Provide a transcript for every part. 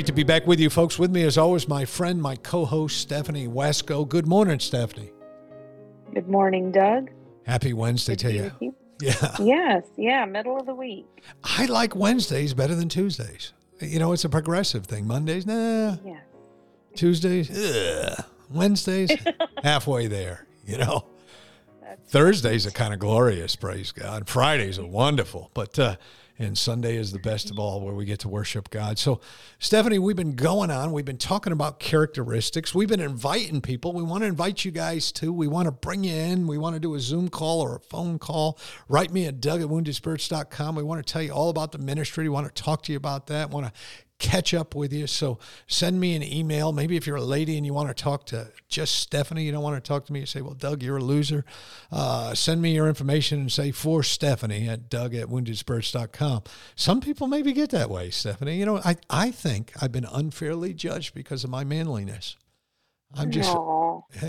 Great to be back with you, folks. With me, as always, my friend, my co host, Stephanie Wesco. Good morning, Stephanie. Good morning, Doug. Happy Wednesday Good to you. you. Yeah. Yes, yeah, middle of the week. I like Wednesdays better than Tuesdays. You know, it's a progressive thing. Mondays, nah. Yeah. Tuesdays, ugh. Wednesdays, halfway there, you know. That's Thursdays are kind of glorious, praise God. Fridays are wonderful, but uh, and Sunday is the best of all, where we get to worship God. So, Stephanie, we've been going on. We've been talking about characteristics. We've been inviting people. We want to invite you guys too. We want to bring you in. We want to do a Zoom call or a phone call. Write me at Doug at woundedspirits.com. We want to tell you all about the ministry. We want to talk to you about that. We want to catch up with you. So send me an email. Maybe if you're a lady and you want to talk to just Stephanie, you don't want to talk to me, you say, well, Doug, you're a loser. Uh, send me your information and say for Stephanie at Doug at woundedspirits.com. Some people maybe get that way, Stephanie. You know, I, I think I've been unfairly judged because of my manliness. I'm just,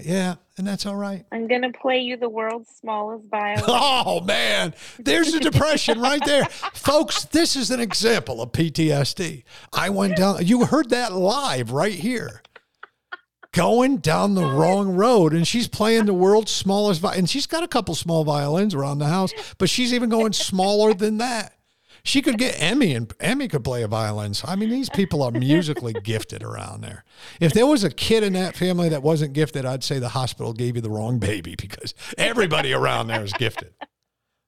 yeah, and that's all right. I'm gonna play you the world's smallest violin. Oh man, there's the depression right there. Folks, this is an example of PTSD. I went down, you heard that live right here. Going down the wrong road, and she's playing the world's smallest violin. And she's got a couple small violins around the house, but she's even going smaller than that. She could get Emmy, and Emmy could play a violin. So, I mean, these people are musically gifted around there. If there was a kid in that family that wasn't gifted, I'd say the hospital gave you the wrong baby because everybody around there is gifted.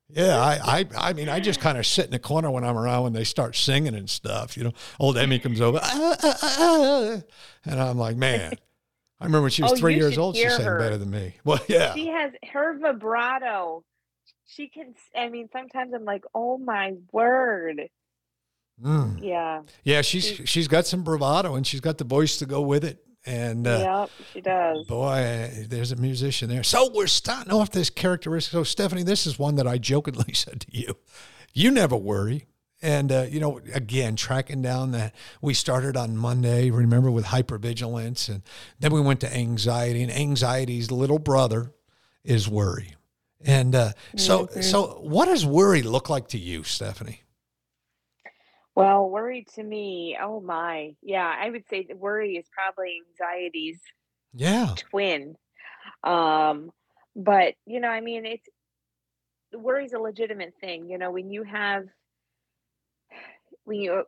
Yeah, I, I, I mean, I just kind of sit in the corner when I'm around when they start singing and stuff. You know, old Emmy comes over, "Ah, ah, ah, ah," and I'm like, man. I remember when she was Oh, three years old, she sang her. better than me. Well, yeah. She has her vibrato. She can. i mean, sometimes I'm like, oh my word. Mm. Yeah. Yeah, she's she's got some bravado and she's got the voice to go with it. And uh, yep. She does. boy, there's a musician there. So we're starting off this characteristic. So Stephanie, this is one that I jokingly said to you. You never worry. And uh, you know, again, tracking down that we started on Monday, remember with hypervigilance, and then we went to anxiety, and anxiety's little brother is worry. And uh, so, Mhm. so what does worry look like to you, Stephanie? Well, worry to me. Oh my. Yeah, I would say that worry is probably anxiety's Yeah, twin. Um, but you know, I mean, it's worry's a legitimate thing. You know, when you have, when you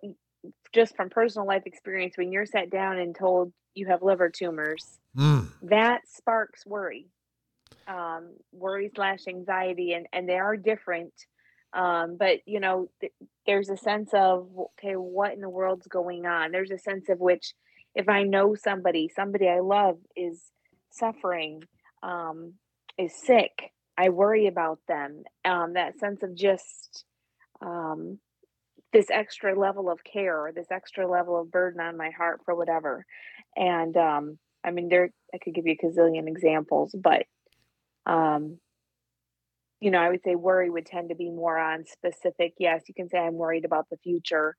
just from personal life experience, when you're sat down and told you have liver tumors, Mm. that sparks worry, um, worry slash anxiety, and and they are different. Um, but you know, th- there's a sense of okay, what in the world's going on? There's a sense of which, if I know somebody, somebody I love is suffering, um, is sick, I worry about them. Um, that sense of just um, this extra level of care, or this extra level of burden on my heart for whatever. And um, I mean, there I could give you a gazillion examples, but um, you know, I would say worry would tend to be more on specific. Yes, you can say I'm worried about the future,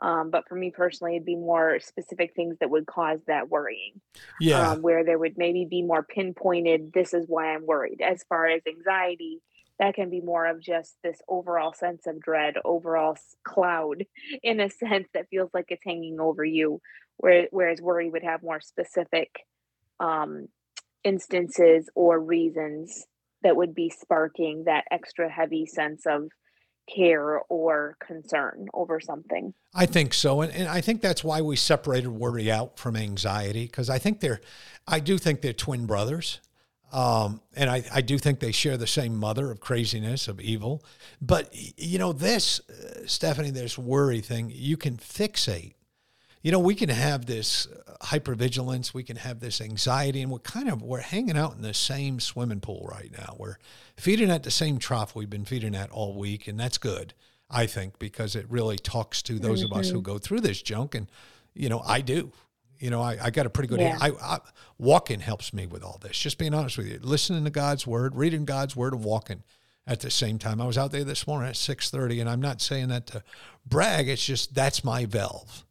um, but for me personally, it'd be more specific things that would cause that worrying. Yeah. Um, where there would maybe be more pinpointed. This is why I'm worried. As far as anxiety, that can be more of just this overall sense of dread, overall cloud, in a sense that feels like it's hanging over you. Where, whereas worry would have more specific um, instances or reasons that would be sparking that extra heavy sense of care or concern over something. I think so. And, and I think that's why we separated worry out from anxiety because I think they're, I do think they're twin brothers. Um, and I, I do think they share the same mother of craziness, of evil. But, you know, this, uh, Stephanie, this worry thing, you can fixate. You know, we can have this uh, hypervigilance, we can have this anxiety, and we're kind of, we're hanging out in the same swimming pool right now. We're feeding at the same trough we've been feeding at all week, and that's good, I think, because it really talks to those mm-hmm. of us who go through this junk. And, you know, I do. You know, I, I got a pretty good. Yeah. I, I, walking helps me with all this. Just being honest with you, listening to God's word, reading God's word, and walking at the same time. I was out there this morning at six thirty, and I'm not saying that to brag. It's just that's my valve.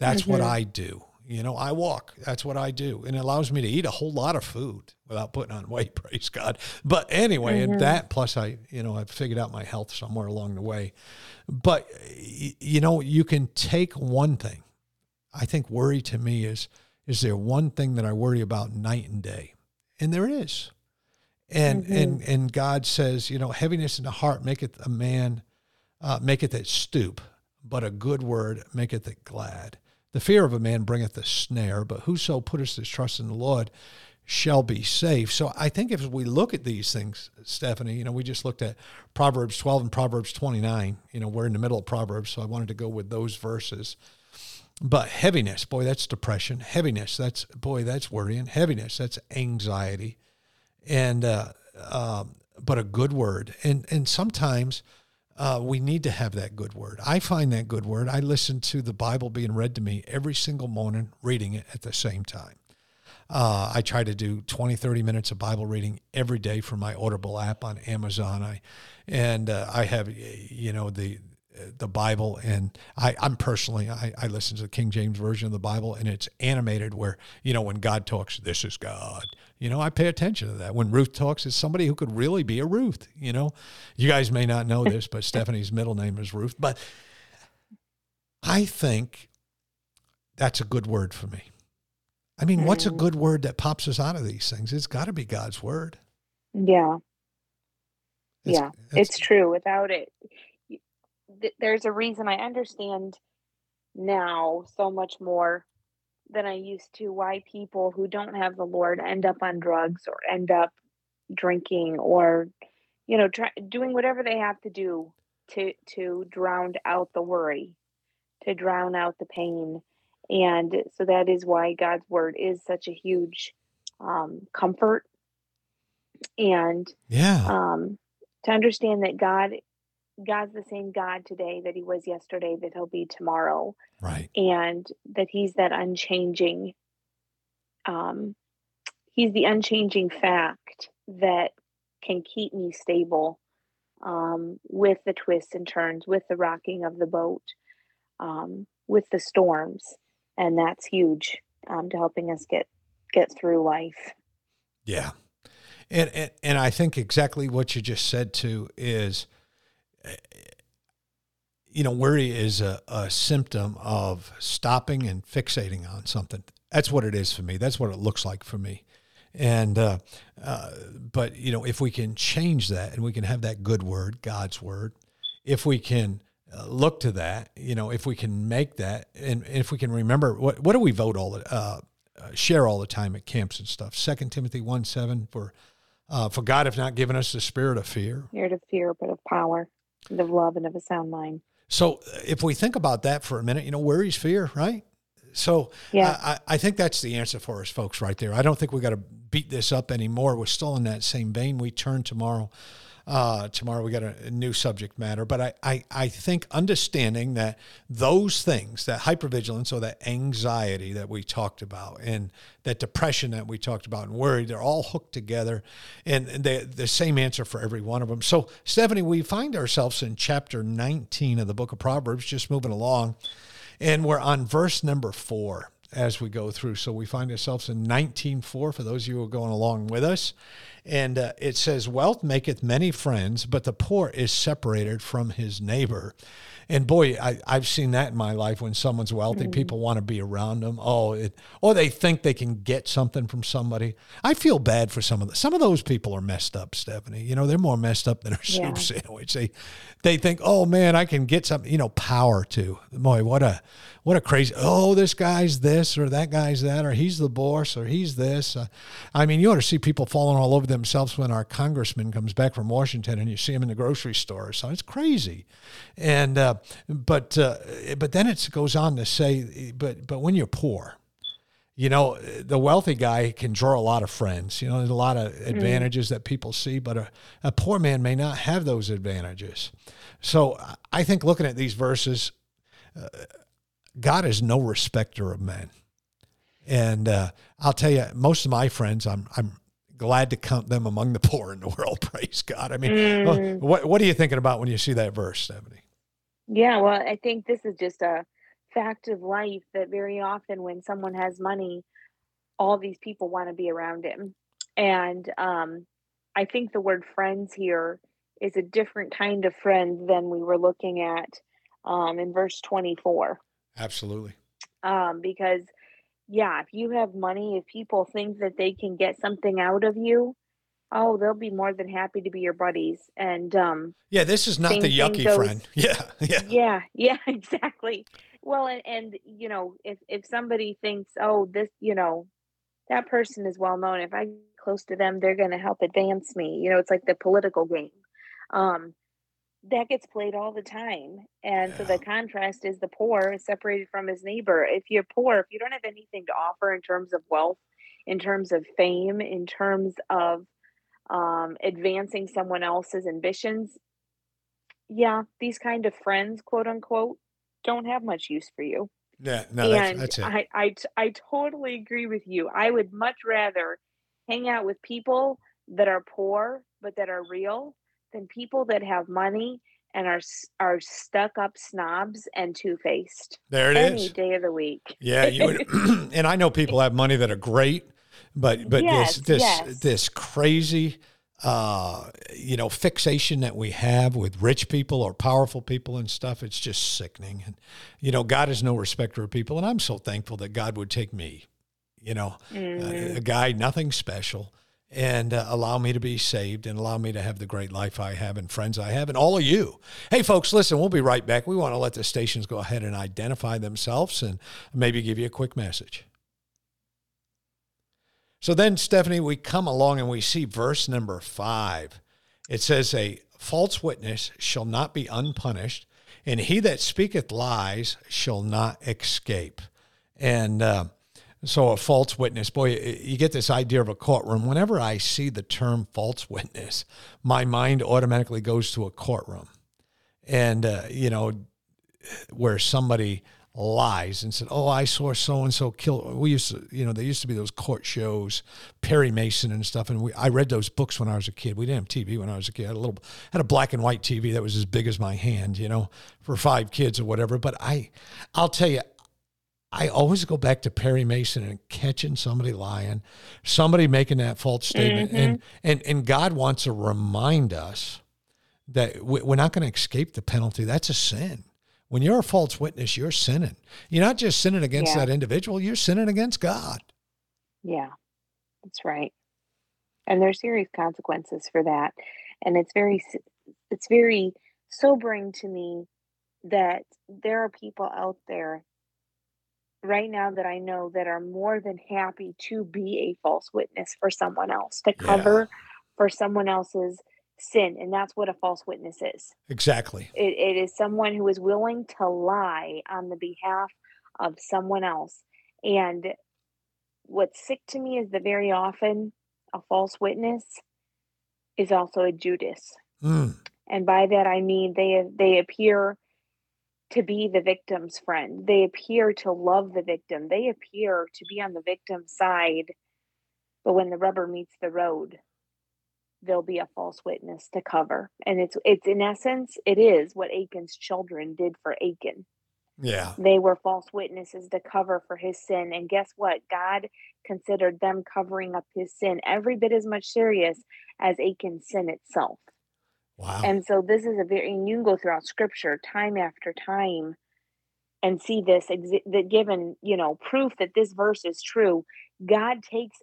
That's mm-hmm. what I do. You know, I walk. That's what I do, and it allows me to eat a whole lot of food without putting on weight. Praise God. But anyway, mm-hmm. and that plus I, you know, I've figured out my health somewhere along the way. But you know, you can take one thing I think worry to me is is there one thing that I worry about night and day? And there is. And mm-hmm. and and God says, you know, heaviness in the heart maketh a man uh, maketh it stoop, but a good word maketh it glad. The fear of a man bringeth a snare, but whoso putteth his trust in the Lord shall be safe. So I think if we look at these things, Stephanie, you know, we just looked at Proverbs 12 and Proverbs 29. You know, we're in the middle of Proverbs, so I wanted to go with those verses. But heaviness, boy, that's depression. Heaviness, that's boy, that's worrying. Heaviness, that's anxiety, and uh, um, but a good word. And and sometimes uh, we need to have that good word. I find that good word. I listen to the Bible being read to me every single morning, reading it at the same time. Uh, I try to do 20, 30 minutes of Bible reading every day from my Audible app on Amazon. I, and uh, I have, you know, the the Bible, and I, I'm personally I, I listen to the King James version of the Bible, and it's animated where you know when God talks, this is God. You know, I pay attention to that. When Ruth talks, it's somebody who could really be a Ruth. You know, you guys may not know this, but Stephanie's middle name is Ruth. But I think that's a good word for me. I mean, mm. what's a mm. good word that pops us out of these things? It's got to be God's word. Yeah. It's, yeah, it's, it's true. Without it, there's a reason I understand now so much more than I used to why people who don't have the Lord end up on drugs or end up drinking or you know try, doing whatever they have to do to to drown out the worry to drown out the pain. And so that is why God's word is such a huge um, comfort. And yeah. um, to understand that God God's the same God today that he was yesterday, that he'll be tomorrow. Right. And that he's that unchanging, um, he's the unchanging fact that can keep me stable um, with the twists and turns, with the rocking of the boat, um, with the storms. And that's huge um, to helping us get get through life. Yeah. And, and, and I think exactly what you just said too is you know, worry is a, a symptom of stopping and fixating on something. That's what it is for me. That's what it looks like for me. And, uh, uh, but, you know, if we can change that and we can have that good word, God's word, if we can uh, look to that, you know, if we can make that, and, and if we can remember, what, what do we vote all the, uh, uh, share all the time at camps and stuff? Second Timothy 1 7 for, for God have not given us the spirit of fear. Spirit of fear, but of power of love and of a sound mind. So if we think about that for a minute, you know, worries fear, right? So yeah. I, I think that's the answer for us folks right there. I don't think we got to beat this up anymore. We're still in that same vein. We turn tomorrow uh, tomorrow we got a, a, new subject matter, but I, I, I think understanding that those things, that hypervigilance or that anxiety that we talked about, and that depression that we talked about, and worry, they're all hooked together, and they the same answer for every one of them. So, Stephanie, we find ourselves in chapter 19 of the book of Proverbs, just moving along, and we're on verse number four as we go through. So we find ourselves in 19.4 for those of you who are going along with us. And uh, it says, Wealth maketh many friends, but the poor is separated from his neighbor. And boy, I, I've seen that in my life when someone's wealthy, mm-hmm. people want to be around them. Oh, it, or they think they can get something from somebody. I feel bad for some of the, some of those people are messed up, Stephanie. You know, they're more messed up than a yeah. soup sandwich. They, they think, oh man, I can get something, you know, power too. Boy, what a, what a crazy, oh, this guy's this or that guy's that, or he's the boss or he's this. Uh, I mean, you ought to see people falling all over themselves when our congressman comes back from Washington and you see him in the grocery store. So it's crazy. And, uh, but, uh, but then it goes on to say, but, but when you're poor, you know, the wealthy guy can draw a lot of friends. You know, there's a lot of mm. advantages mm. that people see, but a, a poor man may not have those advantages. So I think looking at these verses, uh, God is no respecter of men. And uh, I'll tell you, most of my friends, I'm I'm glad to count them among the poor in the world. Praise God. I mean, mm. what what are you thinking about when you see that verse, Stephanie? Yeah, well, I think this is just a fact of life that very often when someone has money, all these people want to be around him. And um, I think the word friends here is a different kind of friend than we were looking at um, in verse 24. Absolutely. Um, because, yeah, if you have money, if people think that they can get something out of you, oh, they'll be more than happy to be your buddies. And um, yeah, this is not the yucky goes, friend. Yeah, yeah, yeah, yeah, exactly. Well, and, and you know, if if somebody thinks, oh, this, you know, that person is well known. If I get close to them, they're going to help advance me. You know, it's like the political game. Um, that gets played all the time. And yeah. so the contrast is the poor is separated from his neighbor. If you're poor, if you don't have anything to offer in terms of wealth, in terms of fame, in terms of um, advancing someone else's ambitions, yeah, these kind of friends, quote unquote, don't have much use for you. Yeah, no, and that's, that's it. I, I, I totally agree with you. I would much rather hang out with people that are poor but that are real than people that have money and are are stuck up snobs and two faced. There it Any is. day of the week. Yeah, you would, and I know people have money that are great, but but yes, this this yes. this crazy uh, you know fixation that we have with rich people or powerful people and stuff it's just sickening and you know god is no respecter of people and i'm so thankful that god would take me you know mm. a, a guy nothing special and uh, allow me to be saved and allow me to have the great life I have and friends I have and all of you. Hey, folks, listen, we'll be right back. We want to let the stations go ahead and identify themselves and maybe give you a quick message. So then, Stephanie, we come along and we see verse number five. It says, A false witness shall not be unpunished, and he that speaketh lies shall not escape. And, uh, so a false witness, boy, you get this idea of a courtroom. Whenever I see the term false witness, my mind automatically goes to a courtroom, and uh, you know, where somebody lies and said, "Oh, I saw so and so kill." We used to, you know, there used to be those court shows, Perry Mason and stuff, and we, I read those books when I was a kid. We didn't have TV when I was a kid. I had a little, had a black and white TV that was as big as my hand, you know, for five kids or whatever. But I, I'll tell you, I always go back to Perry Mason and catching somebody lying, somebody making that false statement, mm-hmm. and and and God wants to remind us that we're not going to escape the penalty. That's a sin. When you're a false witness, you're sinning. You're not just sinning against yeah. that individual; you're sinning against God. Yeah, that's right. And there's serious consequences for that, and it's very it's very sobering to me that there are people out there right now that I know that are more than happy to be a false witness for someone else, to cover yeah. for someone else's sin. And that's what a false witness is. Exactly. It, it is someone who is willing to lie on the behalf of someone else. And what's sick to me is that very often a false witness is also a Judas. Mm. And by that I mean they they appear to be the victim's friend. They appear to love the victim. They appear to be on the victim's side. But when the rubber meets the road, there'll be a false witness to cover. And it's it's in essence, it is what Achan's children did for Achan. Yeah. They were false witnesses to cover for his sin. And guess what? God considered them covering up his sin every bit as much serious as Achan's sin itself. Wow. And so this is a very, and you can go throughout scripture time after time and see this, that given, you know, proof that this verse is true. God takes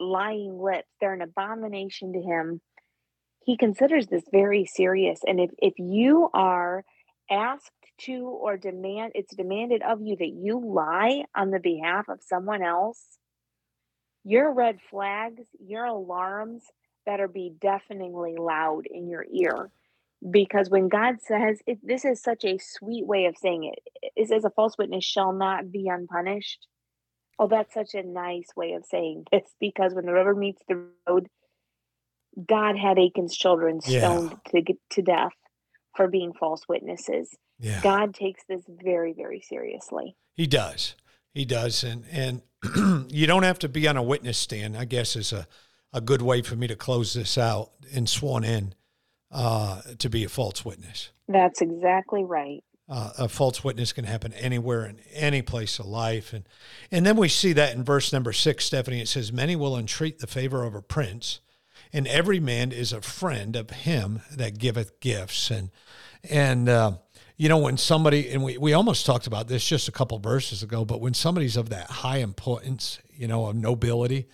lying lips, they're an abomination to him. He considers this very serious. And if, if you are asked to or demand, it's demanded of you that you lie on the behalf of someone else, your red flags, your alarms better be deafeningly loud in your ear. Because when God says, it, this is such a sweet way of saying it, it says, a false witness shall not be unpunished. Oh, that's such a nice way of saying this because when the river meets the road, God had Achan's children Yeah. stoned to get to death for being false witnesses. yeah. God takes this very, very seriously. He does. He does. And and you don't have to be on a witness stand, I guess is a, a good way for me to close this out and sworn in uh, to be a false witness. That's exactly right. Uh, a false witness can happen anywhere in any place of life. And and then we see that in verse number six, Stephanie, it says, Many will entreat the favor of a prince, and every man is a friend of him that giveth gifts. And and uh, you know, when somebody and we, we almost talked about this just a couple verses ago, but when somebody's of that high importance, you know, of nobility,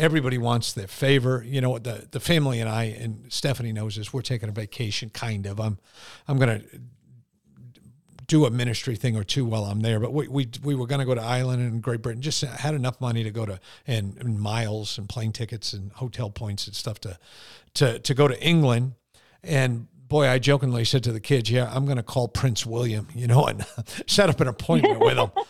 everybody wants their favor. You know, the the family and I and Stephanie knows this. We're taking a vacation, kind of. I'm I'm gonna do a ministry thing or two while I'm there. But we we, we were going to go to Ireland and Great Britain. Just had enough money to go to and, and miles and plane tickets and hotel points and stuff to to to go to England. And boy, I jokingly said to the kids, "Yeah, I'm going to call Prince William, you know, and set up an appointment with him."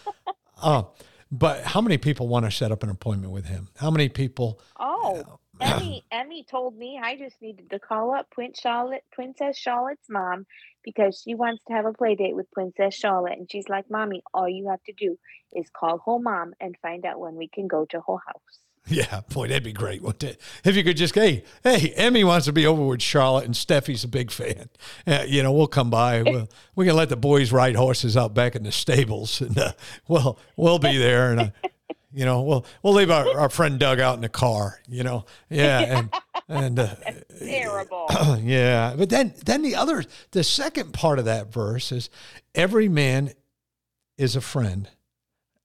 Uh, but how many people want to set up an appointment with him? How many people? Oh, uh, Emmy, Emmy told me I just needed to call up Prince Charlotte, Princess Charlotte's mom because she wants to have a play date with Princess Charlotte. And she's like, Mommy, all you have to do is call her mom and find out when we can go to her house. Yeah, boy, that'd be great. wouldn't it? If you could just, hey, hey, Emmy wants to be over with Charlotte, and Steffi's a big fan. Uh, you know, we'll come by. We'll, we can let the boys ride horses out back in the stables, and uh, we'll we'll be there. And uh, you know, we'll we'll leave our, our friend Doug out in the car. You know, yeah, and and uh, Terrible. yeah. But then then the other, the second part of that verse is, every man is a friend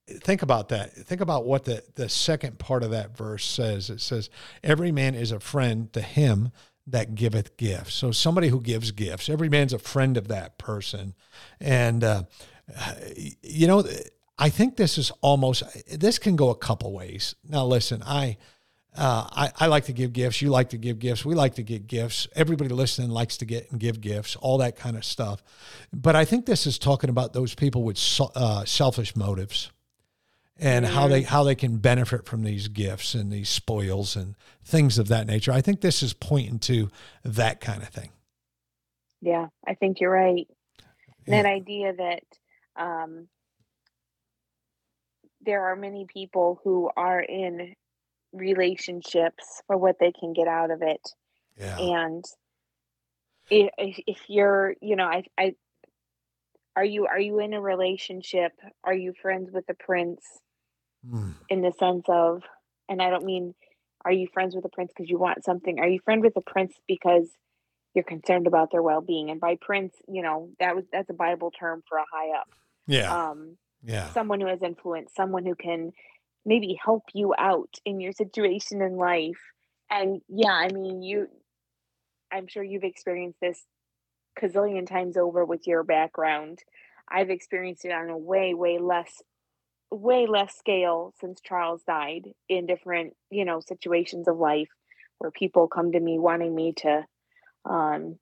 think about that. Think about what the, the second part of that verse says. It says, Every man is a friend to him that giveth gifts. So somebody who gives gifts, every man's a friend of that person. And, uh, you know, I think this is almost, this can go a couple ways. Now, listen, I, uh, I, I like to give gifts. You like to give gifts. We like to get gifts. Everybody listening likes to get and give gifts, all that kind of stuff. But I think this is talking about those people with uh, selfish motives and how they how they can benefit from these gifts and these spoils and things of that nature. I think this is pointing to that kind of thing. Yeah, I think you're right. Yeah. That idea that um, there are many people who are in relationships for what they can get out of it. Yeah. and if, if if you're you know i i are you are you in a relationship are you friends with the prince Mm. in the sense of and i don't mean are you friends with the prince because you want something are you friend with the prince because you're concerned about their well-being and by prince you know that was that's a bible term for a high up Yeah. um Yeah. someone who has influence, someone who can maybe help you out in your situation in life. And yeah, I mean, you, I'm sure you've experienced this gazillion times over with your background. I've experienced it on a way, way less, way less scale since Charles died in different, you know, situations of life where people come to me wanting me to um,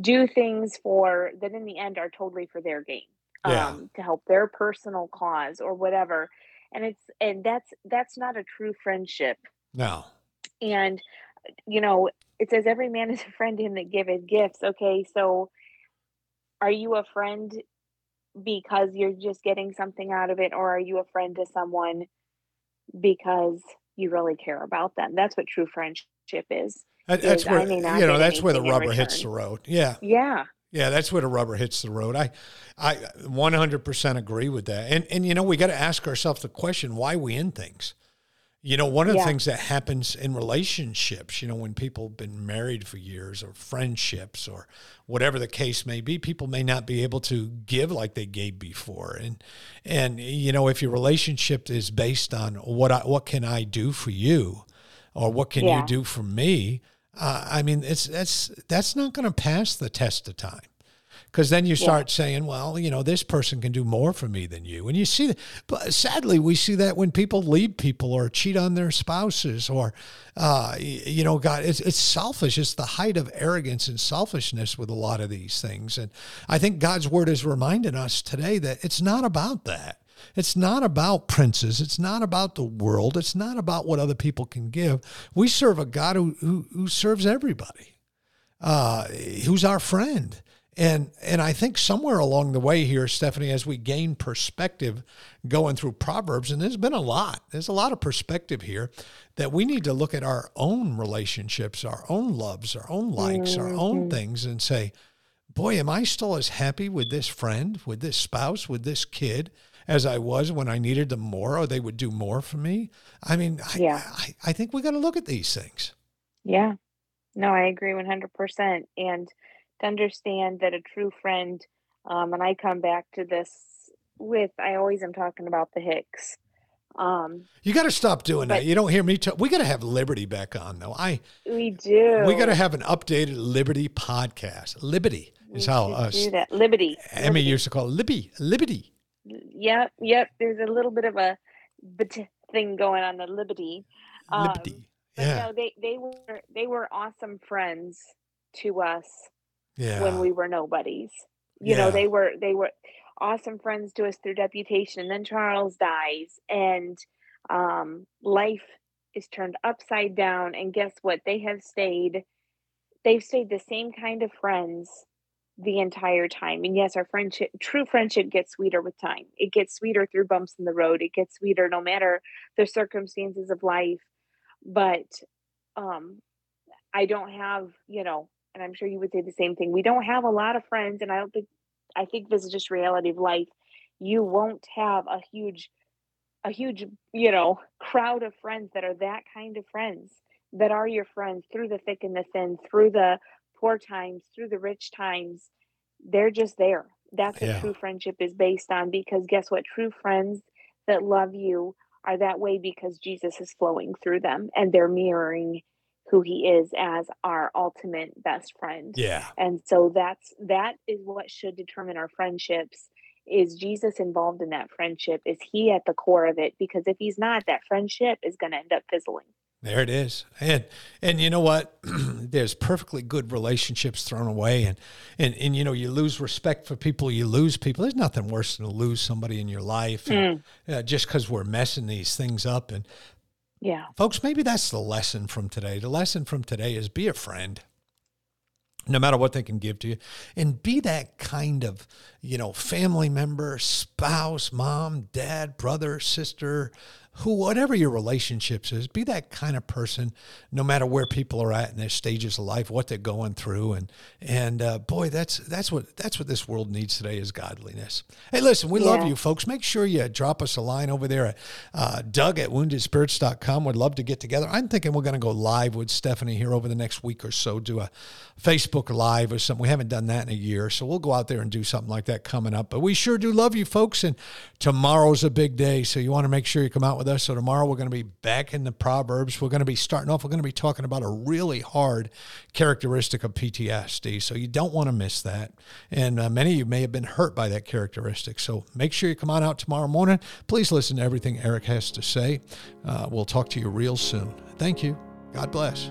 do things for that in the end are totally for their gain Yeah. um, to help their personal cause or whatever and it's and that's that's not a true friendship No. and you know it says every man is a friend him that giveth gifts okay so are you a friend because you're just getting something out of it or are you a friend to someone because you really care about them that's what true friendship is That- That's is where you know that's where the rubber hits the road. Yeah. yeah Yeah, that's where the rubber hits the road. I, I 100% agree with that. And and you know we got to ask ourselves the question why we in things. You know, one of the things that happens in relationships, you know, when people have been married for years or friendships or whatever the case may be, people may not be able to give like they gave before. And and you know, if your relationship is based on what I, what can I do for you or what can Yeah. you do for me, uh, I mean, it's that's that's not going to pass the test of time because then you start saying, well, you know, this person can do more for me than you. And you see that, but sadly, we see that when people leave people or cheat on their spouses or, uh, you know, God, it's, it's selfish. It's the height of arrogance and selfishness with a lot of these things. And I think God's word is reminding us today that it's not about that. It's not about princes. It's not about the world. It's not about what other people can give. We serve a God who, who, who serves everybody uh, who's our friend. And and I think somewhere along the way here, Stephanie, as we gain perspective going through Proverbs, and there's been a lot, there's a lot of perspective here that we need to look at our own relationships, our own loves, our own likes, our own mm-hmm. things, and say, boy, am I still as happy with this friend, with this spouse, with this kid as I was when I needed them more, or they would do more for me? I mean, I, Yeah. I, I think we got to look at these things. Yeah. No, I agree 100%. And to understand that a true friend, um, and I come back to this with, I always am talking about the Hicks. Um, You got to stop doing that. You don't hear me talk. We got to have Liberty back on, though. I we do. we got to have an updated Liberty podcast. Liberty We is how should us do that. Liberty. Emmy Liberty. used to call it Libby. Liberty. Yep, yep. There's a little bit of a but thing going on the Liberty. Um, Liberty. But Yeah, no, they they were they were awesome friends to us yeah. when we were nobodies. You Yeah. know, they were they were awesome friends to us through deputation. And then Charles dies, and um, life is turned upside down. And guess what? They have stayed. They've stayed the same kind of friends the entire time. And yes, our friendship, true friendship, gets sweeter with time. It gets sweeter through bumps in the road. It gets sweeter no matter the circumstances of life. But um, I don't have, you know, and I'm sure you would say the same thing. We don't have a lot of friends, and I don't think I think this is just reality of life. You won't have a huge, a huge, you know, crowd of friends that are that kind of friends that are your friends through the thick and the thin, through the poor times, through the rich times. They're just there. That's what Yeah. true friendship is based on. Because guess what? True friends that love you are that way because Jesus is flowing through them and they're mirroring who he is as our ultimate best friend. Yeah. And so that's that is what should determine our friendships. Is Jesus involved in that friendship? Is he at the core of it? Because if he's not, that friendship is going to end up fizzling. There it is. And and you know what? There's perfectly good relationships thrown away and, and and you know, you lose respect for people, you lose people. There's nothing worse than to lose somebody in your life and, uh, just cuz we're messing these things up and Yeah. folks, maybe that's the lesson from today. The lesson from today is be a friend. No matter what they can give to you, and be that kind of, you know, family member, spouse, mom, dad, brother, sister, who, whatever your relationships is, be that kind of person, no matter where people are at in their stages of life, what they're going through, and and uh, boy, that's that's what that's what this world needs today is godliness. Hey, listen, we love you, folks. Make sure you drop us a line over there at uh, Doug at woundedspirits.com. Would love to get together. I'm thinking we're going to go live with Stephanie here over the next week or so, do a Facebook Live or something. We haven't done that in a year, so we'll go out there and do something like that coming up. But we sure do love you, folks. And tomorrow's a big day, so you want to make sure you come out with us. So tomorrow we're going to be back in the Proverbs. We're going to be starting off. We're going to be talking about a really hard characteristic of PTSD, so you don't want to miss that. And uh, many of you may have been hurt by that characteristic. So make sure you come on out tomorrow morning. Please listen to everything Eric has to say. Uh, we'll talk to you real soon. Thank you. God bless.